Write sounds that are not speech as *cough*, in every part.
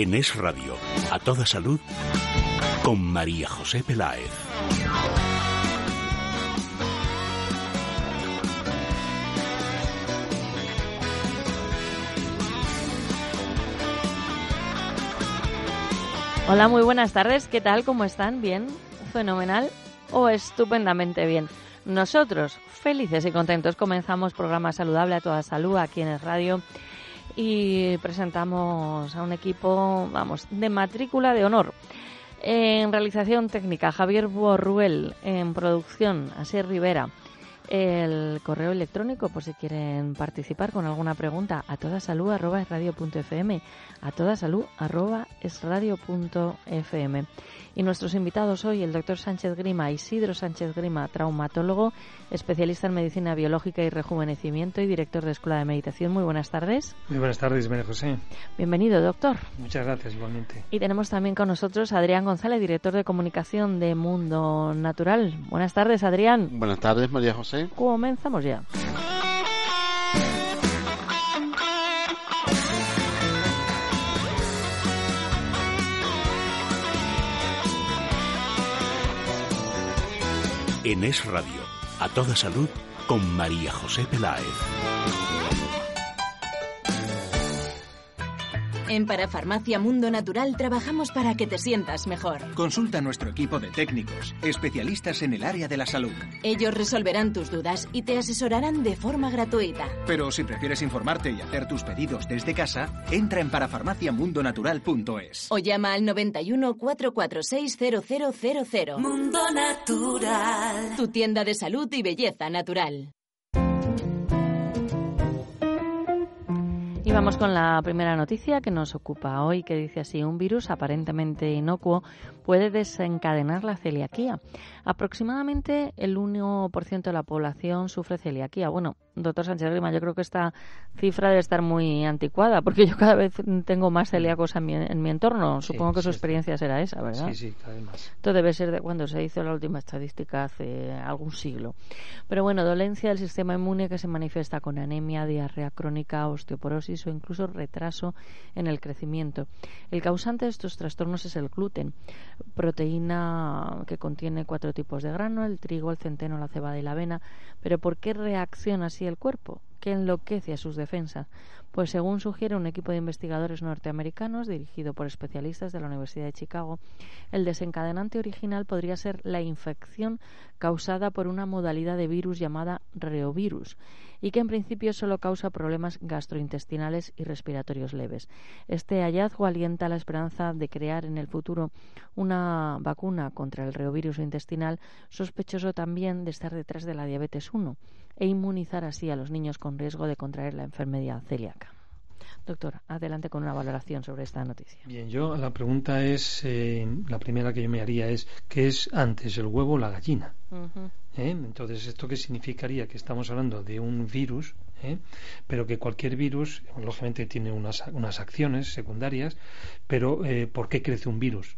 En Es Radio, a toda salud, con María José Peláez. Hola, muy buenas tardes. ¿Qué tal? ¿Cómo están? ¿Bien? ¿Fenomenal? ¿O estupendamente bien? Nosotros, felices y contentos, comenzamos programa saludable a toda salud aquí en el radio y presentamos a un equipo, vamos, de matrícula de honor. En realización técnica, Javier Borruel. En producción, Asier Rivera. El correo electrónico, por si quieren participar con alguna pregunta, a toda salud arroba es radio punto fm, a toda salud arroba es radio punto fm. Y nuestros invitados hoy, el doctor Sánchez Grima, Isidro Sánchez Grima, traumatólogo, especialista en medicina biológica y rejuvenecimiento y director de Escuela de Meditación. Muy buenas tardes. Muy buenas tardes, María José. Bienvenido, doctor. Muchas gracias, igualmente. Y tenemos también con nosotros a Adrián González, director de comunicación de Mundo Natural. Buenas tardes, Adrián. Buenas tardes, María José. Comenzamos ya. En Es Radio, a toda salud, con María José Peláez. En Parafarmacia Mundo Natural trabajamos para que te sientas mejor. Consulta a nuestro equipo de técnicos, especialistas en el área de la salud. Ellos resolverán tus dudas y te asesorarán de forma gratuita. Pero si prefieres informarte y hacer tus pedidos desde casa, entra en parafarmaciamundonatural.es. O llama al 91 446 0000. Mundo Natural. Tu tienda de salud y belleza natural. Y vamos con la primera noticia que nos ocupa hoy, que dice así, un virus aparentemente inocuo puede desencadenar la celiaquía. Aproximadamente el 1% de la población sufre celiaquía. Bueno, doctor Sánchez Grima, yo creo que esta cifra debe estar muy anticuada, porque yo cada vez tengo más celíacos en mi, en mi entorno. Supongo que su experiencia será esa, ¿verdad? Sí, sí, cada vez más. Esto debe ser de cuando se hizo la última estadística hace algún siglo. Pero bueno, dolencia del sistema inmune que se manifiesta con anemia, diarrea crónica, osteoporosis o incluso retraso en el crecimiento. El causante de estos trastornos es el gluten, proteína que contiene cuatro tipos de grano, el trigo, el centeno, la cebada y la avena. Pero ¿por qué reacciona así el cuerpo? ¿Qué enloquece a sus defensas? Pues según sugiere un equipo de investigadores norteamericanos dirigido por especialistas de la Universidad de Chicago, el desencadenante original podría ser la infección causada por una modalidad de virus llamada reovirus y que en principio solo causa problemas gastrointestinales y respiratorios leves. Este hallazgo alienta la esperanza de crear en el futuro una vacuna contra el reovirus intestinal sospechoso también de estar detrás de la diabetes 1 e inmunizar así a los niños con riesgo de contraer la enfermedad celíaca. Doctor, adelante con una valoración sobre esta noticia. Bien, yo la pregunta es, eh, la primera que yo me haría es, ¿qué es antes, el huevo o la gallina? ¿Eh? Entonces, ¿esto qué significaría? Que estamos hablando de un virus, ¿eh? pero que cualquier virus, lógicamente, tiene unas, unas acciones secundarias, pero ¿por qué crece un virus?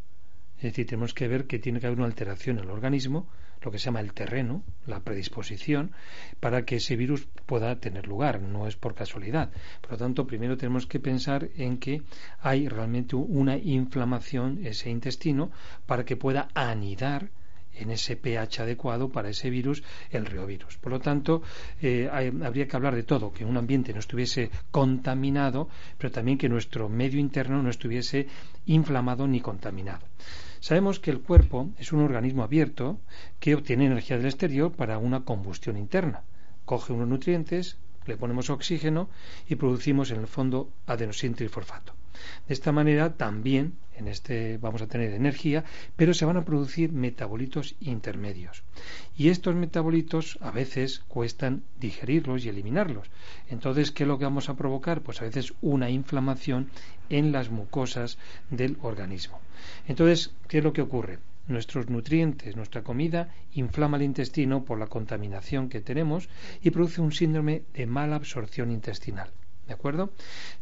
Es decir, tenemos que ver que tiene que haber una alteración en el organismo, lo que se llama el terreno, la predisposición, para que ese virus pueda tener lugar, no es por casualidad. Por lo tanto, primero tenemos que pensar en que hay realmente una inflamación ese intestino para que pueda anidar en ese pH adecuado para ese virus, el reovirus. Por lo tanto, eh, habría que hablar de todo, que un ambiente no estuviese contaminado, pero también que nuestro medio interno no estuviese inflamado ni contaminado. Sabemos que el cuerpo es un organismo abierto que obtiene energía del exterior para una combustión interna. Coge unos nutrientes, le ponemos oxígeno y producimos en el fondo adenosín trifosfato. De esta manera también en este vamos a tener energía, pero se van a producir metabolitos intermedios. Y estos metabolitos a veces cuestan digerirlos y eliminarlos. Entonces, ¿qué es lo que vamos a provocar? Pues a veces una inflamación en las mucosas del organismo. Entonces, ¿qué es lo que ocurre? Nuestros nutrientes, nuestra comida, inflama el intestino por la contaminación que tenemos y produce un síndrome de mala absorción intestinal. ¿De acuerdo?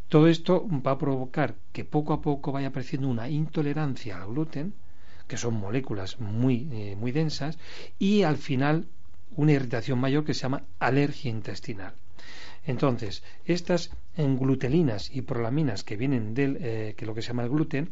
Todo esto va a provocar que poco a poco vaya apareciendo una intolerancia al gluten, que son moléculas muy, eh, muy densas, y al final una irritación mayor que se llama alergia intestinal. Entonces, estas glutelinas y prolaminas que vienen del, eh, que lo que se llama el gluten,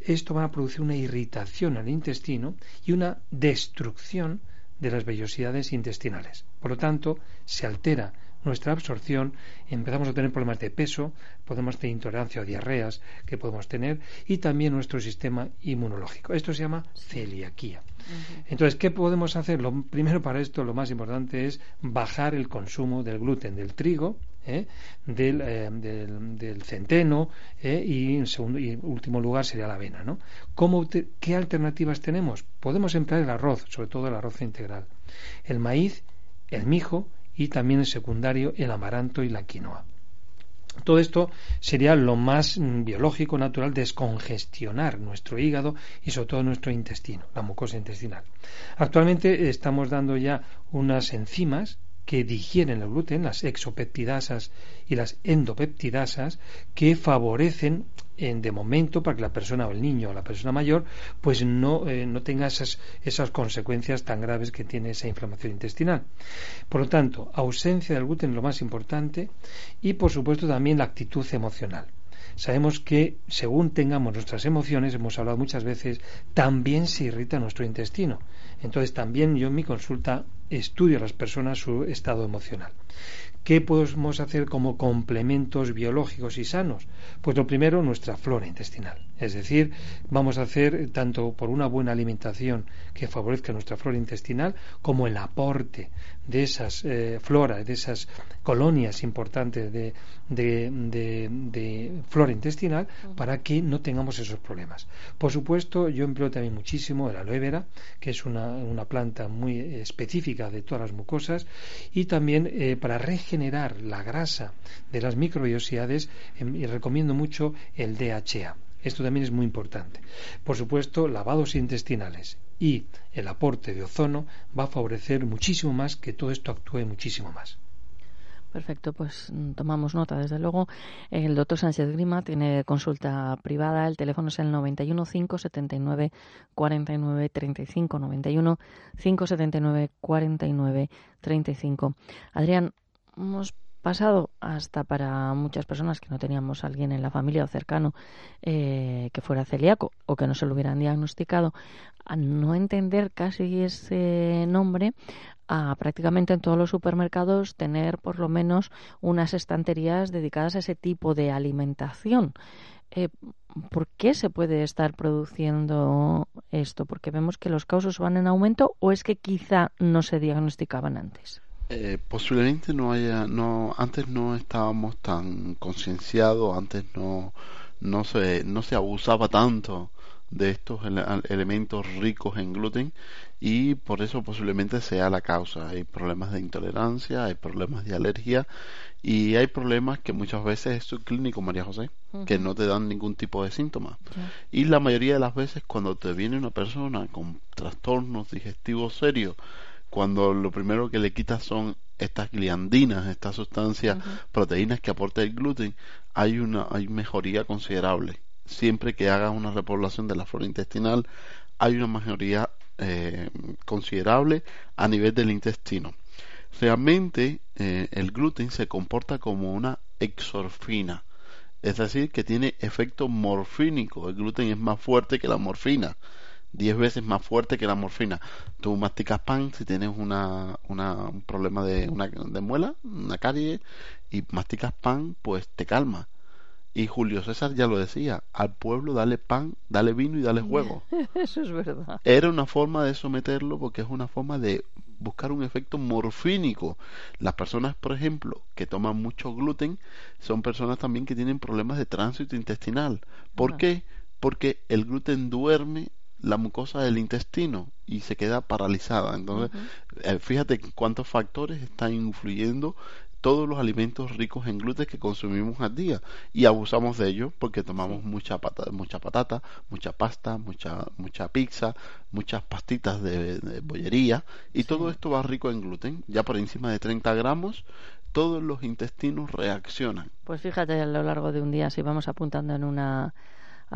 esto va a producir una irritación al intestino y una destrucción de las vellosidades intestinales. Por lo tanto, se altera nuestra absorción, empezamos a tener problemas de peso, podemos tener intolerancia o diarreas que podemos tener y también nuestro sistema inmunológico. Esto se llama celiaquía. Entonces, ¿qué podemos hacer? Lo primero para esto, lo más importante es bajar el consumo del gluten, del trigo, ¿eh? Eh, del, centeno ¿eh? y en segundo y último lugar sería la avena. ¿no? ¿Qué alternativas tenemos? Podemos emplear el arroz, sobre todo el arroz integral, el maíz, el mijo y también en secundario el amaranto y la quinoa. Todo esto sería lo más mm, biológico, natural, descongestionar nuestro hígado y sobre todo nuestro intestino, la mucosa intestinal. Actualmente estamos dando ya unas enzimas que digieren el gluten, las exopeptidasas y las endopeptidasas, que favorecen en, de momento para que la persona o el niño o la persona mayor pues no, eh, no tenga esas, esas consecuencias tan graves que tiene esa inflamación intestinal. Por lo tanto, ausencia del gluten es lo más importante y por supuesto también la actitud emocional. Sabemos que según tengamos nuestras emociones, hemos hablado muchas veces, también se irrita nuestro intestino. Entonces también yo en mi consulta estudio a las personas su estado emocional. ¿Qué podemos hacer como complementos biológicos y sanos? Pues lo primero, nuestra flora intestinal. Es decir, vamos a hacer tanto por una buena alimentación que favorezca nuestra flora intestinal, como el aporte de esas eh, floras, de esas colonias importantes de, de, flora intestinal, para que no tengamos esos problemas. Por supuesto, yo empleo también muchísimo el aloe vera, que es una, una planta muy específica de todas las mucosas, y también eh, para regenerar la grasa de las microbiosidades, em, y recomiendo mucho el DHA. Esto también es muy importante. Por supuesto, lavados intestinales y el aporte de ozono va a favorecer muchísimo más que todo esto actúe muchísimo más. Perfecto, pues mm, tomamos nota, desde luego. El doctor Sánchez Grima tiene consulta privada, el teléfono es el 91 579 49 35, 91 579 49 35. Adrián, hemos pasado hasta para muchas personas que no teníamos a alguien en la familia o cercano eh, que fuera celíaco o que no se lo hubieran diagnosticado, a no entender casi ese nombre, a prácticamente en todos los supermercados tener por lo menos unas estanterías dedicadas a ese tipo de alimentación. Eh, ¿Por qué se puede estar produciendo esto? ¿Porque vemos que los casos van en aumento o es que quizá no se diagnosticaban antes? Eh, posiblemente no haya, no, antes no estábamos tan concienciados, antes no, no se, no se abusaba tanto de estos elementos ricos en gluten y por eso posiblemente sea la causa. Hay problemas de intolerancia, hay problemas de alergia y hay problemas que muchas veces es subclínico, María José, que no te dan ningún tipo de síntomas. Y la mayoría de las veces cuando te viene una persona con trastornos digestivos serios, cuando lo primero que le quitas son estas gliandinas, estas sustancias, proteínas que aporta el gluten, hay una hay mejoría considerable. Siempre que hagas una repoblación de la flora intestinal, hay una mejoría eh, considerable a nivel del intestino. Realmente eh, el gluten se comporta como una exorfina, es decir, que tiene efecto morfínico. El gluten es más fuerte que la morfina. 10 veces más fuerte que la morfina. Tú masticas pan si tienes una, un problema de, una, de muela, una carie, y masticas pan, pues te calma. Y Julio César ya lo decía, al pueblo dale pan, dale vino y dale *laughs* juego. Eso es verdad. Era una forma de someterlo porque es una forma de buscar un efecto morfínico. Las personas, por ejemplo, que toman mucho gluten, son personas también que tienen problemas de tránsito intestinal. ¿Por qué? Porque el gluten duerme la mucosa del intestino y se queda paralizada. Entonces, eh, fíjate cuántos factores están influyendo todos los alimentos ricos en gluten que consumimos al día. Y abusamos de ellos porque tomamos mucha patata, mucha patata, mucha pasta, mucha mucha pizza, muchas pastitas de, bollería. Y todo esto va rico en gluten, ya por encima de 30 gramos. Todos los intestinos reaccionan. Pues fíjate a lo largo de un día si vamos apuntando en una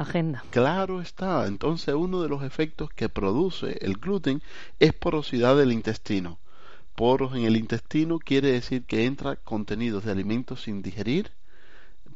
agenda. Claro está. Entonces uno de los efectos que produce el gluten es porosidad del intestino. Poros en el intestino quiere decir que entra contenidos de alimentos sin digerir,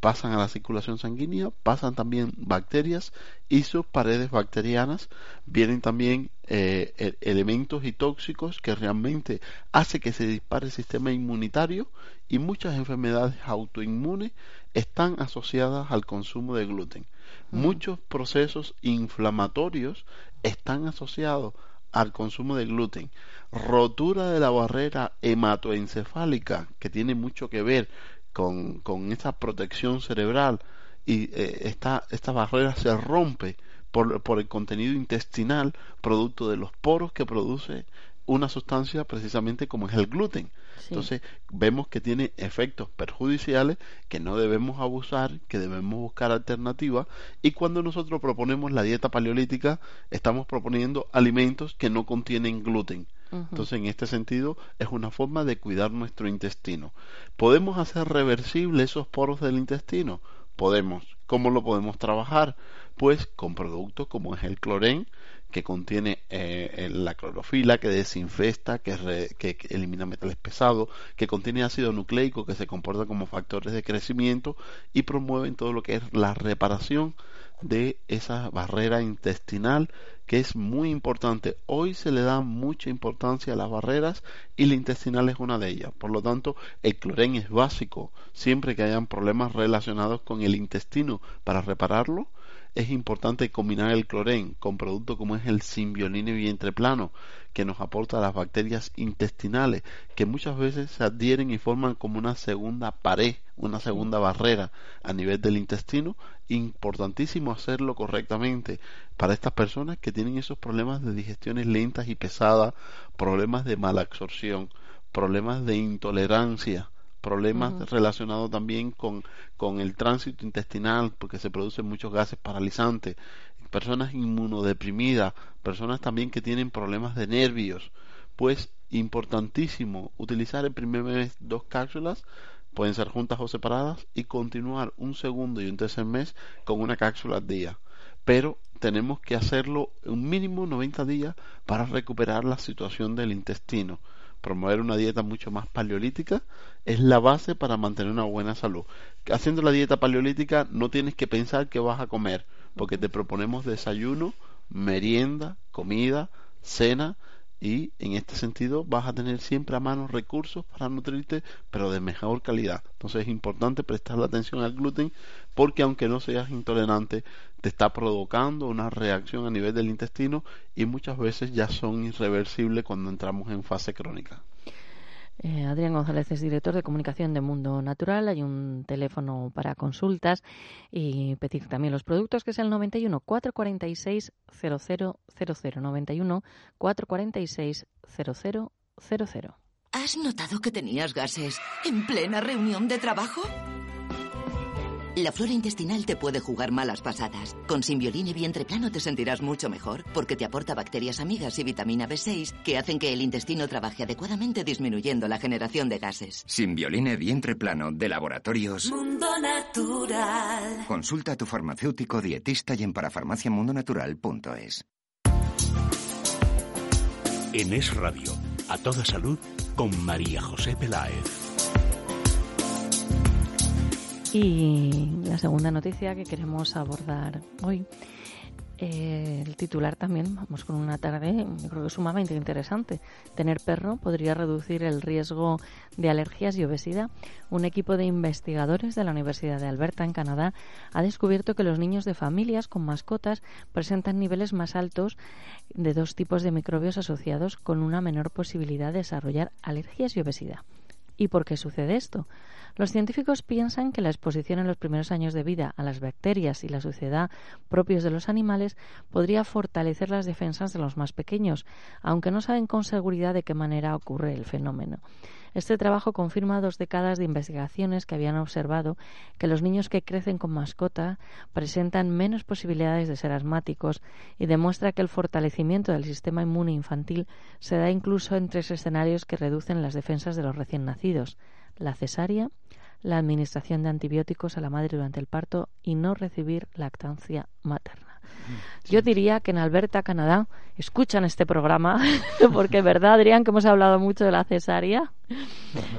pasan a la circulación sanguínea, pasan también bacterias y sus paredes bacterianas, vienen también eh, e-, elementos y tóxicos que realmente hace que se dispare el sistema inmunitario y muchas enfermedades autoinmunes están asociadas al consumo de gluten. Muchos procesos inflamatorios están asociados al consumo de gluten. Rotura de la barrera hematoencefálica, que tiene mucho que ver con, con esa protección cerebral y eh, esta, esta barrera se rompe por, por el contenido intestinal producto de los poros que produce una sustancia precisamente como es el gluten. Entonces vemos que tiene efectos perjudiciales que no debemos abusar, que debemos buscar alternativas y cuando nosotros proponemos la dieta paleolítica estamos proponiendo alimentos que no contienen gluten. Entonces en este sentido es una forma de cuidar nuestro intestino. ¿Podemos hacer reversibles esos poros del intestino? Podemos. ¿Cómo lo podemos trabajar? Pues con productos como es el clorén, que contiene eh, la clorofila, que desinfesta, que, que, elimina metales pesados, que contiene ácido nucleico, que se comporta como factores de crecimiento y promueven todo lo que es la reparación de esa barrera intestinal que es muy importante. Hoy se le da mucha importancia a las barreras y la intestinal es una de ellas. Por lo tanto, el clorén es básico siempre que hayan problemas relacionados con el intestino para repararlo es importante combinar el clorén con productos como es el simbioline vientre plano, que nos aporta las bacterias intestinales, que muchas veces se adhieren y forman como una segunda pared, una segunda barrera a nivel del intestino. Importantísimo hacerlo correctamente para estas personas que tienen esos problemas de digestiones lentas y pesadas, problemas de mala absorción, problemas de intolerancia problemas relacionados también con, con el tránsito intestinal, porque se producen muchos gases paralizantes, personas inmunodeprimidas, personas también que tienen problemas de nervios, pues importantísimo utilizar el primer mes dos cápsulas, pueden ser juntas o separadas, y continuar un segundo y un tercer mes con una cápsula al día. Pero tenemos que hacerlo un mínimo 90 días para recuperar la situación del intestino promover una dieta mucho más paleolítica es la base para mantener una buena salud. Haciendo la dieta paleolítica no tienes que pensar qué vas a comer, porque te proponemos desayuno, merienda, comida, cena y en este sentido vas a tener siempre a mano recursos para nutrirte, pero de mejor calidad. Entonces es importante prestar la atención al gluten porque aunque no seas intolerante, te está provocando una reacción a nivel del intestino y muchas veces ya son irreversibles cuando entramos en fase crónica. Eh, Adrián González es director de comunicación de Mundo Natural. Hay un teléfono para consultas y pedir también los productos, que es el 91 446 0000. 91 446 0000. ¿Has notado que tenías gases en plena reunión de trabajo? La flora intestinal te puede jugar malas pasadas. Con Simbioline Vientre Plano te sentirás mucho mejor porque te aporta bacterias amigas y vitamina B6 que hacen que el intestino trabaje adecuadamente disminuyendo la generación de gases. Simbioline Vientre Plano de Laboratorios Mundo Natural. Consulta a tu farmacéutico dietista y en parafarmaciamundonatural.es. En Es Radio, a toda salud, con María José Peláez. Y la segunda noticia que queremos abordar hoy, eh, el titular también, vamos con una tarde, yo creo que sumamente interesante. Tener perro podría reducir el riesgo de alergias y obesidad. Un equipo de investigadores de la Universidad de Alberta, en Canadá, ha descubierto que los niños de familias con mascotas presentan niveles más altos de dos tipos de microbios asociados con una menor posibilidad de desarrollar alergias y obesidad. ¿Y por qué sucede esto? Los científicos piensan que la exposición en los primeros años de vida a las bacterias y la suciedad propios de los animales podría fortalecer las defensas de los más pequeños, aunque no saben con seguridad de qué manera ocurre el fenómeno. Este trabajo confirma dos décadas de investigaciones que habían observado que los niños que crecen con mascota presentan menos posibilidades de ser asmáticos y demuestra que el fortalecimiento del sistema inmune infantil se da incluso en tres escenarios que reducen las defensas de los recién nacidos la cesárea, la administración de antibióticos a la madre durante el parto y no recibir lactancia materna. Yo diría que en Alberta, Canadá, escuchan este programa, *laughs* porque verdad, Adrián, que hemos hablado mucho de la cesárea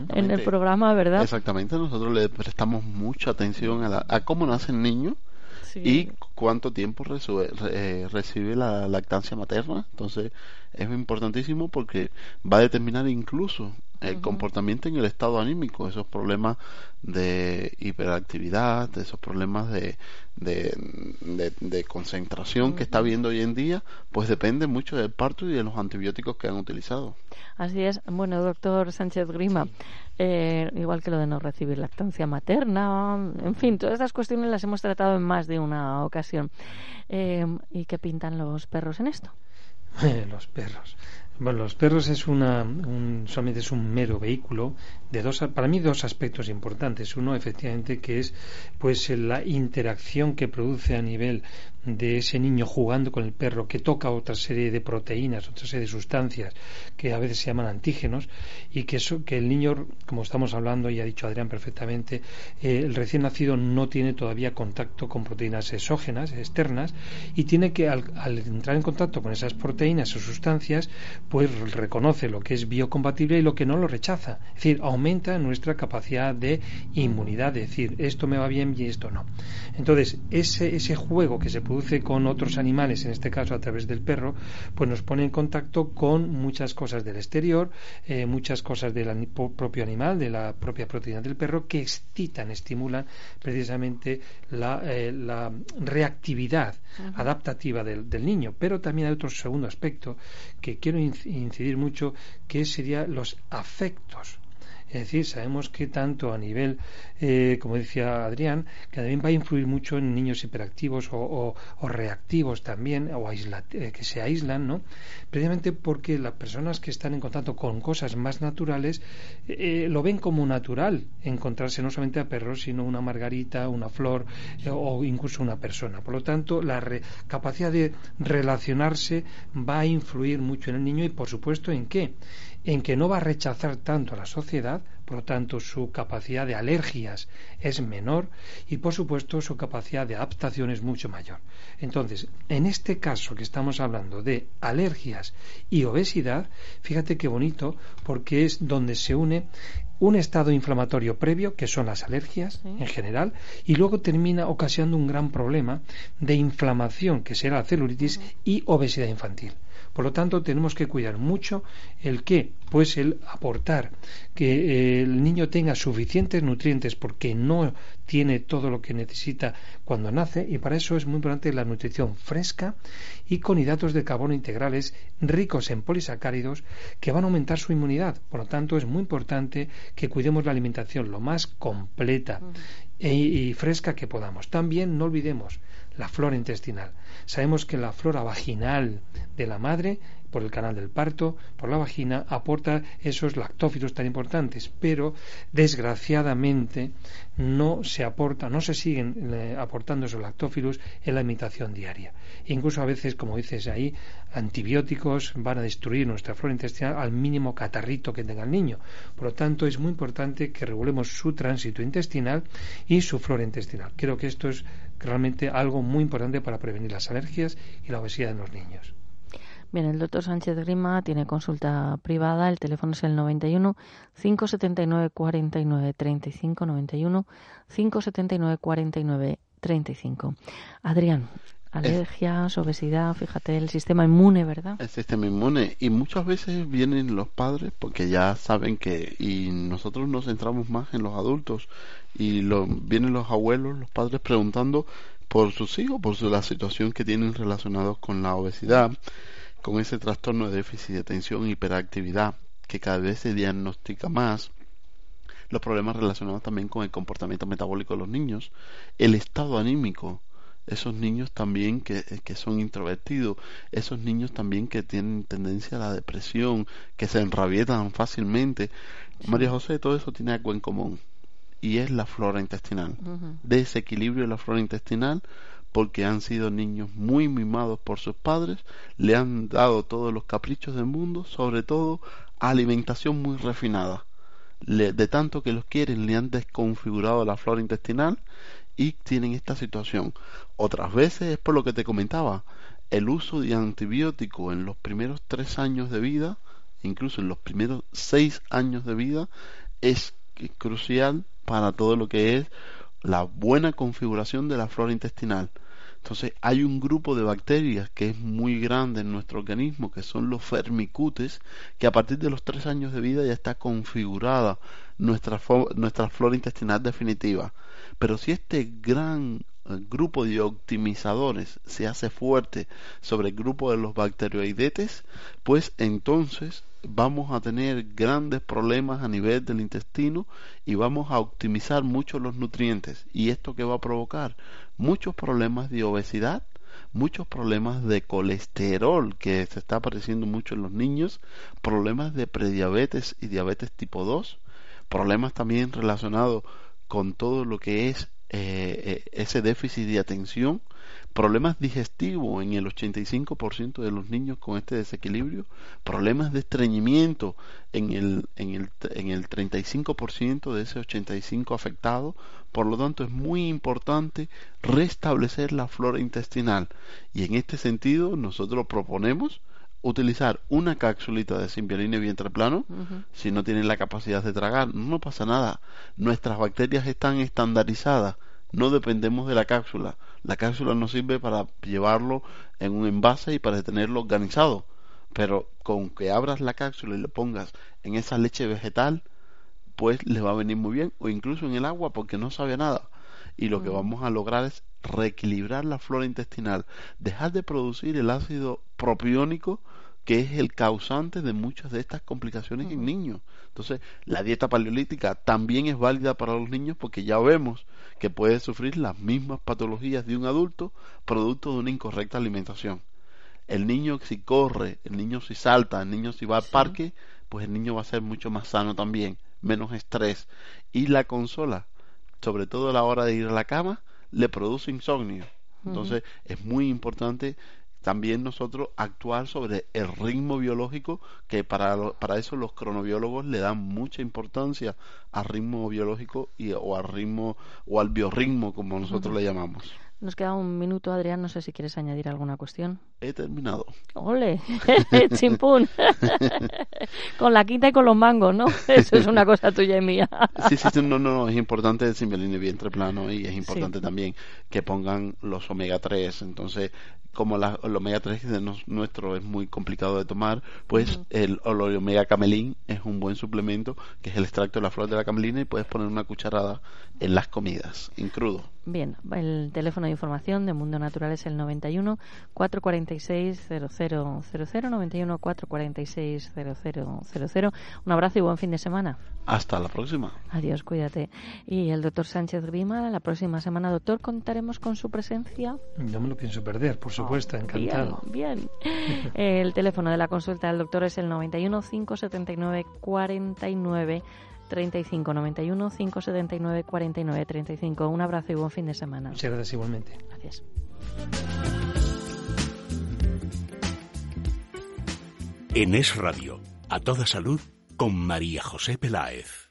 en el programa, ¿verdad? Exactamente, nosotros le prestamos mucha atención a, a cómo nace el niño y cuánto tiempo eh, recibe la lactancia materna. Entonces es importantísimo porque va a determinar incluso el comportamiento en el estado anímico, esos problemas de hiperactividad, esos problemas de, de, concentración que está habiendo hoy en día, pues depende mucho del parto y de los antibióticos que han utilizado. Así es. Bueno, doctor Sánchez Grima, eh, igual que lo de no recibir lactancia materna, en fin, todas estas cuestiones las hemos tratado en más de una ocasión. Eh, ¿Y qué pintan los perros en esto? *laughs* los perros. Bueno, los perros es una, un, solamente es un mero vehículo de dos, para mí dos aspectos importantes. Uno, efectivamente, que es pues la interacción que produce a nivel de ese niño jugando con el perro que toca otra serie de proteínas, otra serie de sustancias que a veces se llaman antígenos y que, eso, que el niño, como estamos hablando y ha dicho Adrián perfectamente, eh, el recién nacido no tiene todavía contacto con proteínas exógenas, externas, y tiene que al, entrar en contacto con esas proteínas o sustancias, pues reconoce lo que es biocompatible y lo que no lo rechaza. Es decir, aumenta nuestra capacidad de inmunidad, de decir, esto me va bien y esto no. Entonces, ese, ese juego que se produce con otros animales, en este caso a través del perro, pues nos pone en contacto con muchas cosas del exterior, eh, muchas cosas del propio animal, de la propia proteína del perro, que excitan, estimulan precisamente la, eh, la reactividad adaptativa del, del, niño. Pero también hay otro segundo aspecto que quiero incidir mucho, que sería los afectos es decir, sabemos que tanto a nivel, eh, como decía Adrián, que también va a influir mucho en niños hiperactivos o, reactivos también, o eh, que se aíslan, ¿no? Precisamente porque las personas que están en contacto con cosas más naturales eh, lo ven como natural encontrarse no solamente a perros, sino una margarita, una flor o incluso una persona. Por lo tanto, la capacidad de relacionarse va a influir mucho en el niño y, por supuesto, ¿en qué? en que no va a rechazar tanto a la sociedad, por lo tanto su capacidad de alergias es menor y por supuesto su capacidad de adaptación es mucho mayor. Entonces, en este caso que estamos hablando de alergias y obesidad, fíjate qué bonito porque es donde se une un estado inflamatorio previo, que son las alergias en general, y luego termina ocasionando un gran problema de inflamación, que será la celulitis, y obesidad infantil. Por lo tanto, tenemos que cuidar mucho el que, pues el aportar que eh, el niño tenga suficientes nutrientes porque no tiene todo lo que necesita cuando nace y para eso es muy importante la nutrición fresca y con hidratos de carbono integrales ricos en polisacáridos que van a aumentar su inmunidad. Por lo tanto, es muy importante que cuidemos la alimentación lo más completa e, y fresca que podamos. También no olvidemos la flora intestinal. Sabemos que la flora vaginal de la madre por el canal del parto, por la vagina, aporta esos lactófilos tan importantes, pero desgraciadamente no se aporta, no se siguen eh, aportando esos lactófilos en la alimentación diaria. Incluso a veces, como dices ahí, antibióticos van a destruir nuestra flora intestinal al mínimo catarrito que tenga el niño. Por lo tanto, es muy importante que regulemos su tránsito intestinal y su flora intestinal. Creo que esto es realmente algo muy importante para prevenir las alergias y la obesidad en los niños. Bien, el doctor Sánchez Grima tiene consulta privada. El teléfono es el 91 579 49 35 91 579 49 35. Adrián, alergias, obesidad, fíjate, el sistema inmune, ¿verdad? El sistema inmune. Y muchas veces vienen los padres porque ya saben que, y nosotros nos centramos más en los adultos, y lo, vienen los abuelos, los padres preguntando por sus hijos, por la situación que tienen relacionados con la obesidad con ese trastorno de déficit de atención, hiperactividad, que cada vez se diagnostica más, los problemas relacionados también con el comportamiento metabólico de los niños, el estado anímico, esos niños también que, que, son introvertidos, esos niños también que tienen tendencia a la depresión, que se enrabietan fácilmente. María José, todo eso tiene algo en común y es la flora intestinal. Desequilibrio de la flora intestinal porque han sido niños muy mimados por sus padres, le han dado todos los caprichos del mundo, sobre todo alimentación muy refinada. de tanto que los quieren, le han desconfigurado la flora intestinal y tienen esta situación. Otras veces es por lo que te comentaba, el uso de antibiótico en los primeros tres años de vida, incluso en los primeros seis años de vida, es crucial para todo lo que es la buena configuración de la flora intestinal. Entonces hay un grupo de bacterias que es muy grande en nuestro organismo, que son los fermicutes, que a partir de los tres años de vida ya está configurada nuestra, nuestra flora intestinal definitiva. Pero si este gran eh, grupo de optimizadores se hace fuerte sobre el grupo de los bacteroidetes, pues entonces vamos a tener grandes problemas a nivel del intestino y vamos a optimizar mucho los nutrientes. ¿Y esto que va a provocar? Muchos problemas de obesidad, muchos problemas de colesterol que se está apareciendo mucho en los niños, problemas de prediabetes y diabetes tipo 2, problemas también relacionados con todo lo que es eh, eh, ese déficit de atención, problemas digestivos en el 85% de los niños con este desequilibrio, problemas de estreñimiento en el, en el, en el 35% de ese 85% afectado. Por lo tanto, es muy importante restablecer la flora intestinal. Y en este sentido, nosotros proponemos utilizar una cápsulita de simbiolina vientre plano si no tienen la capacidad de tragar. No pasa nada. Nuestras bacterias están estandarizadas. No dependemos de la cápsula. La cápsula nos sirve para llevarlo en un envase y para tenerlo organizado. Pero con que abras la cápsula y le pongas en esa leche vegetal, pues le va a venir muy bien. O incluso en el agua porque no sabe nada. Y lo que vamos a lograr es reequilibrar la flora intestinal, dejar de producir el ácido propiónico que es el causante de muchas de estas complicaciones en niños. Entonces, la dieta paleolítica también es válida para los niños porque ya vemos que puede sufrir las mismas patologías de un adulto producto de una incorrecta alimentación. El niño si corre, el niño si salta, el niño si va al parque, pues el niño va a ser mucho más sano también, menos estrés. Y la consola, sobre todo a la hora de ir a la cama, le produce insomnio. Entonces es muy importante también nosotros actuar sobre el ritmo biológico, que para, para eso los cronobiólogos le dan mucha importancia al ritmo biológico y, o al ritmo o al biorritmo, como nosotros le llamamos. Nos queda un minuto, Adrián. No sé si quieres añadir alguna cuestión. He terminado. ¡Ole! *laughs* ¡Chimpún! *laughs* con la quinta y con los mangos, ¿no? Eso es una cosa tuya y mía. sí, sí, no, no, no. Es importante el simbiolín vientre plano y es importante también que pongan los omega 3. Entonces, como la, el omega 3 de nuestro es muy complicado de tomar, pues el, omega camelín es un buen suplemento, que es el extracto de la flor de la camelina y puedes poner una cucharada en las comidas, en crudo. Bien, el teléfono de información de Mundo Natural es el 91 446 0000 91 446 0000. Un abrazo y buen fin de semana. Hasta la próxima. Adiós, cuídate. Y el doctor Sánchez Grima, la próxima semana, doctor, contaremos con su presencia. No me lo pienso perder, por supuesto, encantado. Bien, *laughs* el teléfono de la consulta del doctor es el 91 579 49 35 91 579 49 35. Un abrazo y buen fin de semana. Muchas gracias igualmente. Gracias. En Es Radio, a toda salud, con María José Peláez.